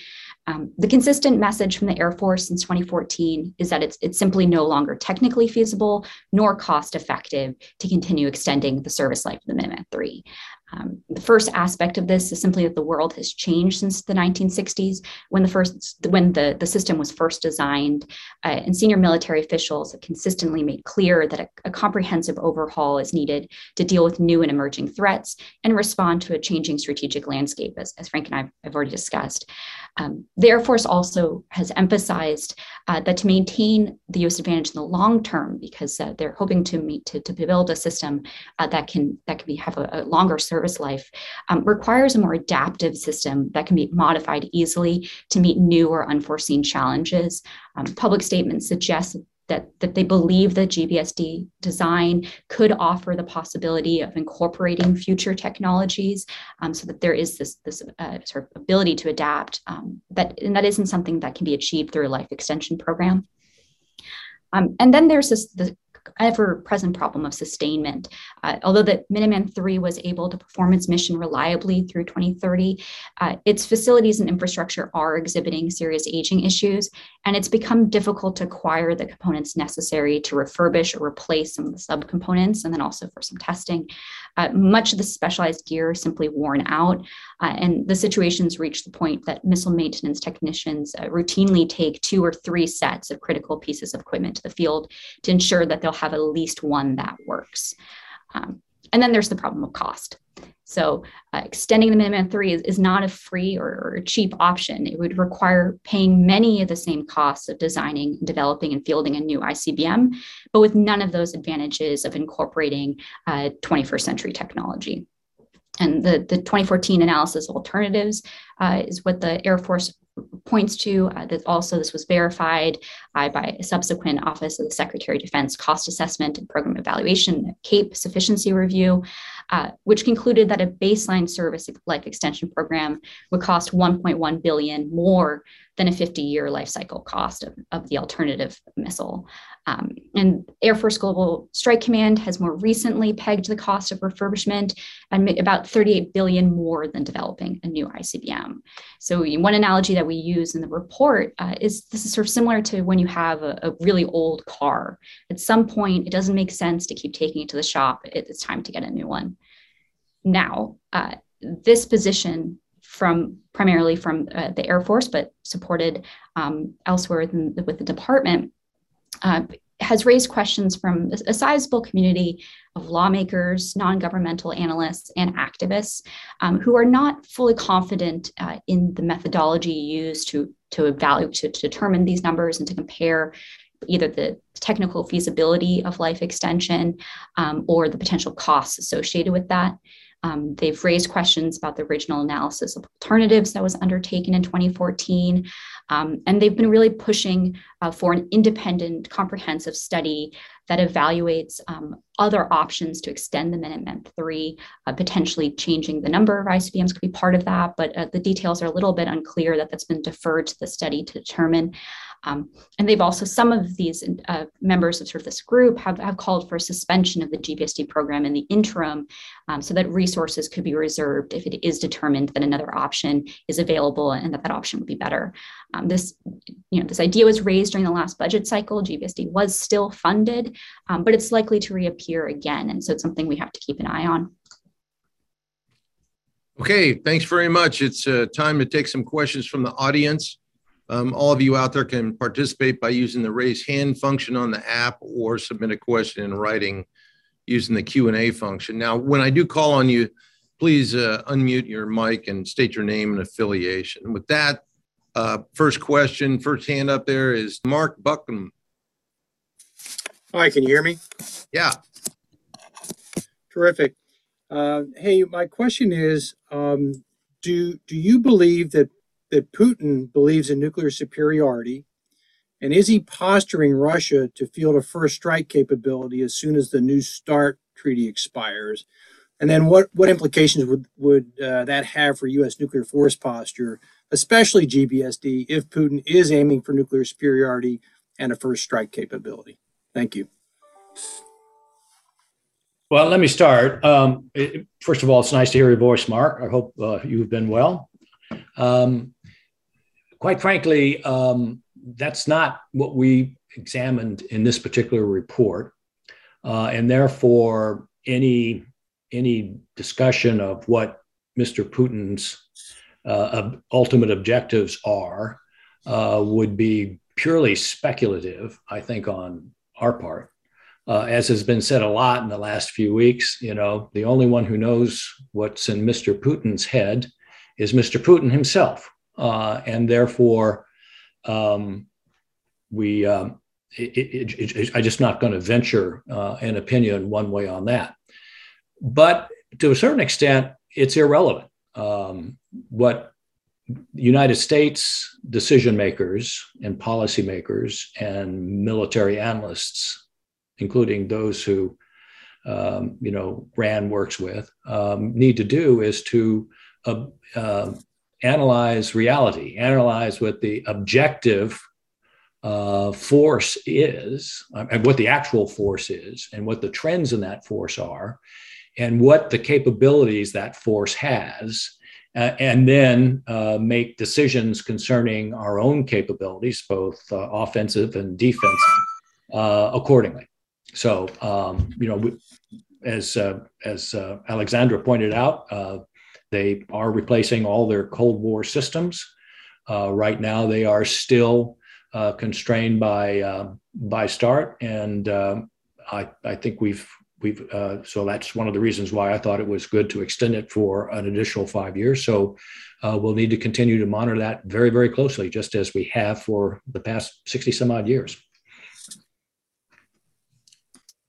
Um, the consistent message from the Air Force since 2014 is that it's, it's simply no longer technically feasible nor cost effective to continue extending the service life of the Minuteman III. Um, the first aspect of this is simply that the world has changed since the 1960s when the first when the, the system was first designed uh, and senior military officials have consistently made clear that a, a, comprehensive overhaul is needed to deal with new and emerging threats and respond to a changing strategic landscape as, as frank and i have already discussed um, the Air Force also has emphasized uh, that to maintain the U.S. advantage in the long term, because uh, they're hoping to meet to, to build a system uh, that can that can be have a, a longer service life, um, requires a more adaptive system that can be modified easily to meet new or unforeseen challenges. Um, public statements suggest that, that they believe the GBSD design could offer the possibility of incorporating future technologies um, so that there is this, this uh, sort of ability to adapt. Um, that, and that isn't something that can be achieved through a life extension program. Um, and then there's this the ever present problem of sustainment. Uh, although the Minuteman III was able to perform its mission reliably through 2030, uh, its facilities and infrastructure are exhibiting serious aging issues, and it's become difficult to acquire the components necessary to refurbish or replace some of the subcomponents, and then also for some testing. Uh, much of the specialized gear simply worn out, uh, and the situation's reached the point that missile maintenance technicians uh, routinely take two or three sets of critical pieces of equipment to the field to ensure that they'll have at least one that works. Um, and then there's the problem of cost. So uh, extending the Minuteman 3 is, is not a free or, or, cheap option. It would require paying many of the same costs of designing, developing, and fielding a new ICBM, but with none of those advantages of incorporating uh, 21st century technology. And the, the 2014 analysis of alternatives uh, is what the Air Force points to. Uh, that also this was verified uh, by a subsequent Office of the Secretary of Defense Cost Assessment and Program Evaluation, CAPE Sufficiency Review, uh, which concluded that a baseline service life extension program would cost 1.1 billion more than a 50 year life cycle cost of, of the alternative missile. Um, and Air Force Global Strike Command has more recently pegged the cost of refurbishment at about 38 billion more than developing a new ICBM. So one analogy that we use in the report uh, is this is sort of similar to when you have a, a, really old car. At some point, it doesn't make sense to keep taking it to the shop. It's time to get a new one. Now, uh, this position from primarily from uh, the Air Force, but supported um, elsewhere within, with the department, uh, has raised questions from a sizable community of lawmakers, non governmental analysts, and activists um, who are not fully confident uh, in the methodology used to, to evaluate, to, to determine these numbers and to compare either the technical feasibility of life extension um, or the potential costs associated with that. Um, they've raised questions about the original analysis of alternatives that was undertaken in 2014. Um, and they've been really pushing uh, for an independent, comprehensive study that evaluates um, other options to extend the Minuteman 3, uh, potentially changing the number of ICBMs could be part of that, but uh, the details are a little bit unclear that that's been deferred to the study to determine. Um, and they've also, some of these uh, members of sort of this group have, have called for a suspension of the GBSD program in the interim um, so that resources could be reserved if it is determined that another option is available and that that option would be better. Um, this, you know, this idea was raised during the last budget cycle. GBSD was still funded, um, but it's likely to reappear again. And so it's something we have to keep an eye on. Okay, thanks very much. It's uh, time to take some questions from the audience. Um, all of you out there can participate by using the raise hand function on the app or submit a question in writing using the Q&A function. Now, when I do call on you, please uh, unmute your mic and state your name and affiliation. With that, uh, first question, first hand up there is Mark Buckham. Hi, can you hear me? Yeah. Terrific. Uh, hey, my question is, um, do do you believe that that Putin believes in nuclear superiority? And is he posturing Russia to field a first strike capability as soon as the New START treaty expires? And then what, what implications would, would uh, that have for U.S. nuclear force posture, especially GBSD, if Putin is aiming for nuclear superiority and a first strike capability? Thank you. Well, let me start. Um, first of all, it's nice to hear your voice, Mark. I hope uh, you've been well. Um, quite frankly, um, that's not what we examined in this particular report. Uh, and therefore, any, any discussion of what Mr. Putin's uh, ultimate objectives are uh, would be purely speculative, I think, on our part. Uh, as has been said a lot in the last few weeks, you know, the only one who knows what's in Mr. Putin's head is Mr. Putin himself uh, and therefore um, we um, it, it, it, I'm just not going to venture uh, an opinion one way on that. But to a certain extent, it's irrelevant. Um, what United States decision makers and policymakers and military analysts, including those who um, you know RAND works with, um, need to do is to uh, uh, analyze reality, analyze what the objective uh, force is, and what the actual force is, and what the trends in that force are, and what the capabilities that force has, and then uh, make decisions concerning our own capabilities, both uh, offensive and defensive, uh, accordingly. So, um, you know, as uh, as Alexandra pointed out, they are replacing all their Cold War systems. Right now, they are still constrained by by START, and I, I, think we've we've uh, so that's one of the reasons why I thought it was good to extend it for an additional five years. So uh, we'll need to continue to monitor that very, very closely, just as we have for the past 60 some odd years.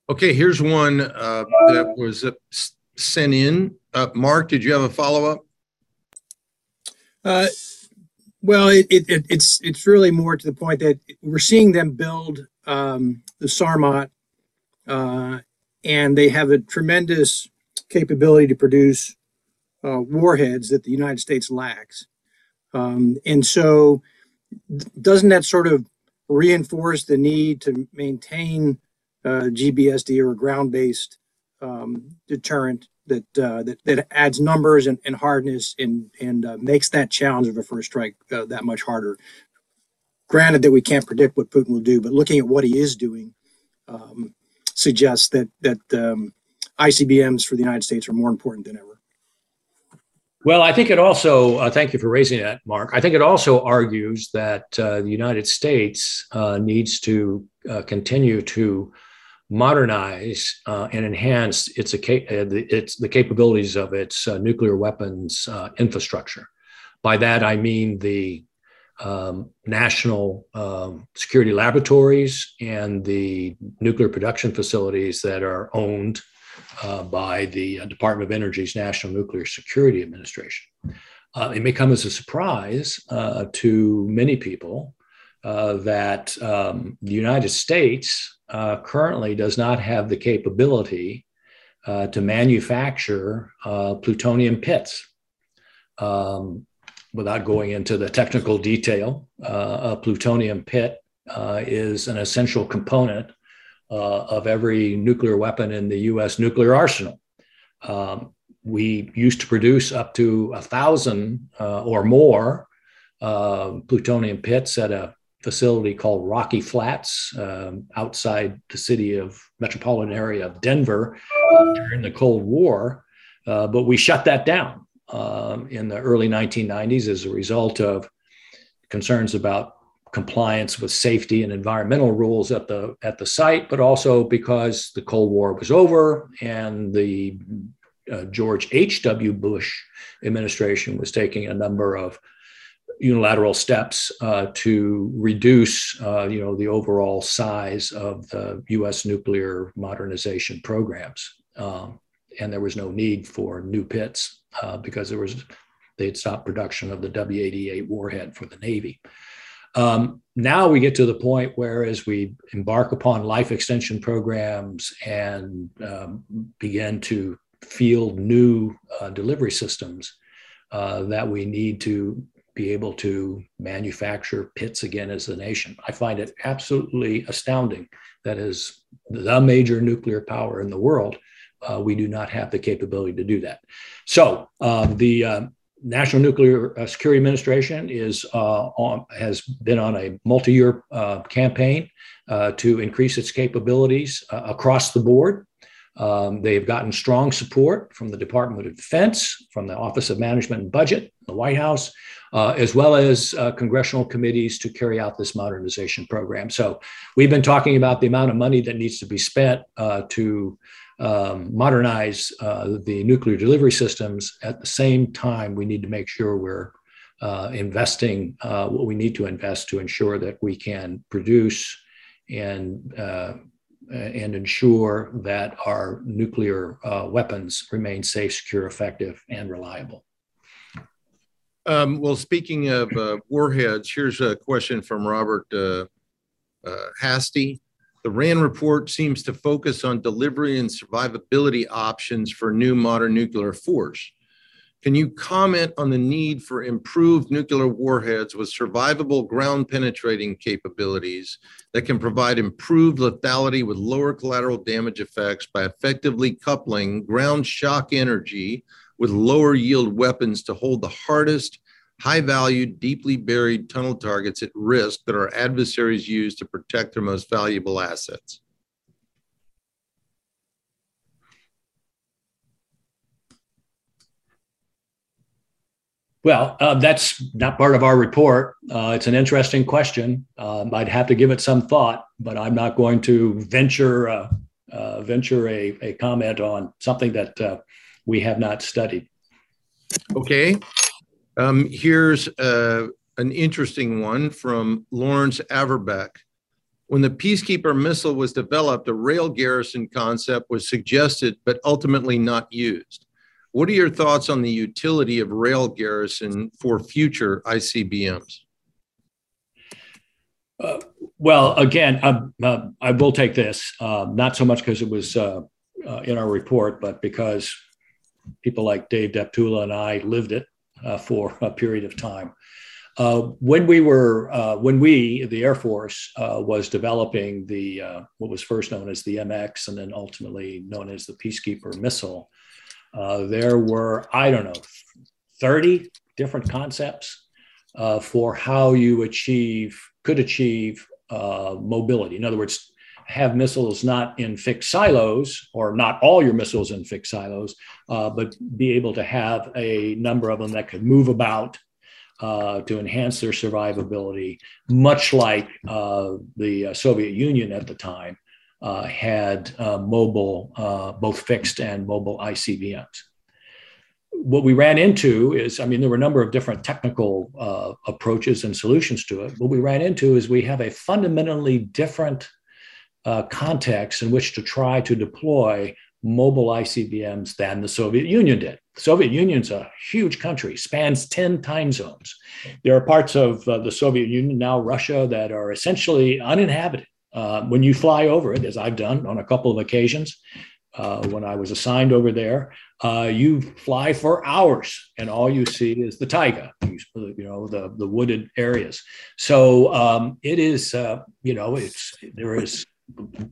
Okay, here's one uh, that was uh, sent in. Uh, Mark, did you have a follow up? Uh, well, it, it, it's it's really more to the point that we're seeing them build um, the Sarmat, uh, and they have a tremendous capability to produce uh, warheads that the United States lacks. Um, and so, doesn't that sort of reinforce the need to maintain uh, GBSD or ground-based um, deterrent that, uh, that that adds numbers and, and hardness and and uh, makes that challenge of a first strike uh, that much harder? Granted that we can't predict what Putin will do, but looking at what he is doing um, suggests that that um, ICBMs for the United States are more important than ever. Well, I think it also, uh, thank you for raising that, Mark. I think it also argues that uh, the United States uh, needs to uh, continue to modernize uh, and enhance its, uh, its, the capabilities of its nuclear weapons infrastructure. By that, I mean the um, national um, security laboratories and the nuclear production facilities that are owned uh, by the uh, Department of Energy's National Nuclear Security Administration. Uh, it may come as a surprise uh, to many people uh, that um, the United States uh, currently does not have the capability to manufacture plutonium pits. Um, without going into the technical detail, a plutonium pit is an essential component uh, of every nuclear weapon in the US nuclear arsenal. Um, we used to produce up to a thousand uh, or more uh, plutonium pits at a facility called Rocky Flats um, outside the city of metropolitan area of Denver uh, during the Cold War. Uh, but we shut that down um, in the early 1990s as a result of concerns about compliance with safety and environmental rules at the at the site, but also because the Cold War was over and the uh, George H.W. Bush administration was taking a number of unilateral steps uh, to reduce, uh, you know, the overall size of the U.S. nuclear modernization programs, um, and there was no need for new pits uh, because there was they had stopped production of the W-88 warhead for the Navy. Um, now we get to the point where, as we embark upon life extension programs and um, begin to field new uh, delivery systems, uh, that we need to be able to manufacture pits again as a nation. I find it absolutely astounding that as the major nuclear power in the world, uh, we do not have the capability to do that. So um, the um, National Nuclear uh, Security Administration is uh, on, has been on a multi-year uh, campaign uh, to increase its capabilities uh, across the board. Um, they have gotten strong support from the Department of Defense, from the Office of Management and Budget, the White House, uh, as well as congressional committees to carry out this modernization program. So we've been talking about the amount of money that needs to be spent to um, modernize uh, the nuclear delivery systems. At the same time, we need to make sure we're uh, investing uh, what we need to invest to ensure that we can produce and uh, and ensure that our nuclear uh, weapons remain safe, secure, effective, and reliable. Um, well, speaking of uh, warheads, here's a question from Robert Hasty. The RAND report seems to focus on delivery and survivability options for new modern nuclear force. Can you comment on the need for improved nuclear warheads with survivable ground penetrating capabilities that can provide improved lethality with lower collateral damage effects by effectively coupling ground shock energy with lower yield weapons to hold the hardest high value, deeply buried tunnel targets at risk that our adversaries use to protect their most valuable assets. Well, uh, that's not part of our report. Uh, it's an interesting question. Um, I'd have to give it some thought, but I'm not going to venture uh, uh, venture a, a comment on something that uh, we have not studied. Okay. Um, here's uh, an interesting one from Lawrence Averbeck. When the Peacekeeper missile was developed, a rail garrison concept was suggested, but ultimately not used. What are your thoughts on the utility of rail garrison for future ICBMs? Uh, well, again, uh, I will take this, uh, not so much because it was uh, uh, in our report, but because people like Dave Deptula and I lived it Uh, for a period of time. Uh, when we were, uh, when we, the Air Force, was developing the what was first known as the MX and then ultimately known as the Peacekeeper missile, there were I don't know, thirty different concepts for how you achieve could achieve uh, mobility. In other words, have missiles not in fixed silos, or not all your missiles in fixed silos, uh, but be able to have a number of them that could move about uh, to enhance their survivability, much like uh, the uh, Soviet Union at the time uh, had mobile, both fixed and mobile ICBMs what we ran into is, I mean, there were a number of different technical uh, approaches and solutions to it. What we ran into is we have a fundamentally different uh, context in which to try to deploy mobile ICBMs than the Soviet Union did. The Soviet Union's a huge country, spans 10 time zones. There are parts of uh, the Soviet Union, now Russia, that are essentially uninhabited. Uh, when you fly over it, as I've done on a couple of occasions, uh, when I was assigned over there, uh, you fly for hours and all you see is the taiga, you, know, the, the wooded areas. So um, it is, uh, you know, it's there is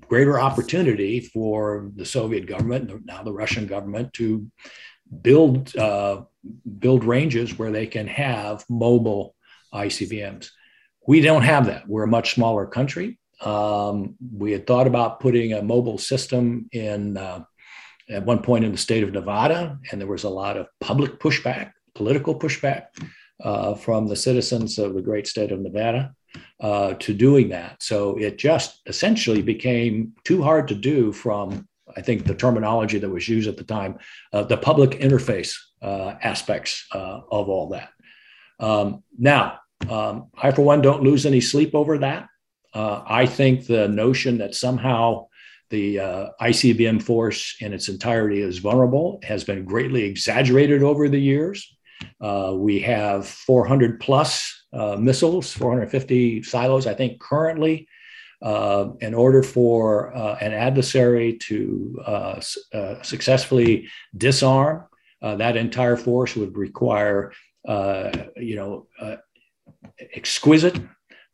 greater opportunity for the Soviet government, now the Russian government, to build uh, build ranges where they can have mobile ICBMs. We don't have that. We're a much smaller country. Um, we had thought about putting a mobile system in uh, at one point in the state of Nevada, and there was a lot of public pushback, political pushback uh, from the citizens of the great state of Nevada uh, to doing that. So it just essentially became too hard to do from, I think, the terminology that was used at the time, uh, the public interface uh, aspects uh, of all that. Um, now, um, I, for one, don't lose any sleep over that. Uh, I think the notion that somehow the uh, ICBM force in its entirety is vulnerable has been greatly exaggerated over the years. We have 400 plus uh, missiles, 450 silos, I think, currently. Uh, in order for uh, an adversary to uh, successfully disarm, that entire force would require, you know, exquisite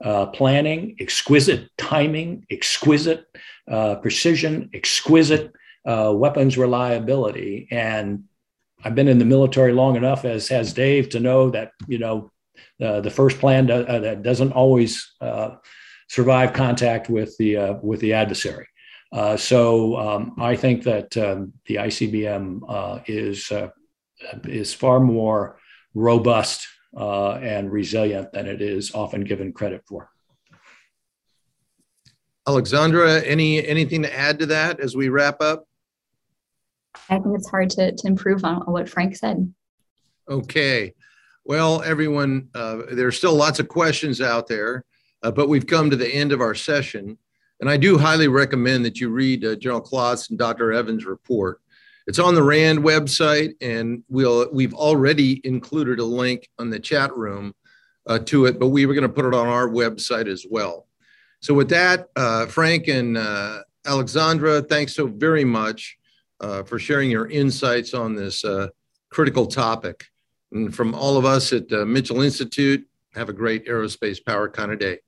uh, planning, exquisite timing, exquisite uh, precision, exquisite uh, weapons reliability. And I've been in the military long enough, as has Dave, to know that you know uh, the first plan do, uh, that doesn't always uh, survive contact with the with the adversary. so um, I think that um, the ICBM is is far more robust uh, and resilient than it is often given credit for. Alexandra, any anything to add to that as we wrap up? I think it's hard to, to improve on what Frank said. Okay. Well, everyone, uh, there's still lots of questions out there, uh, but we've come to the end of our session. And I do highly recommend that you read uh, General Klotz and Dr. Evans' report. It's on the RAND website, and we'll we've already included a link on the chat room uh, to it, but we were going to put it on our website as well. So with that, uh, Frank and uh, Alexandra, thanks so very much uh, for sharing your insights on this uh, critical topic. And from all of us at uh, Mitchell Institute, have a great aerospace power kind of day.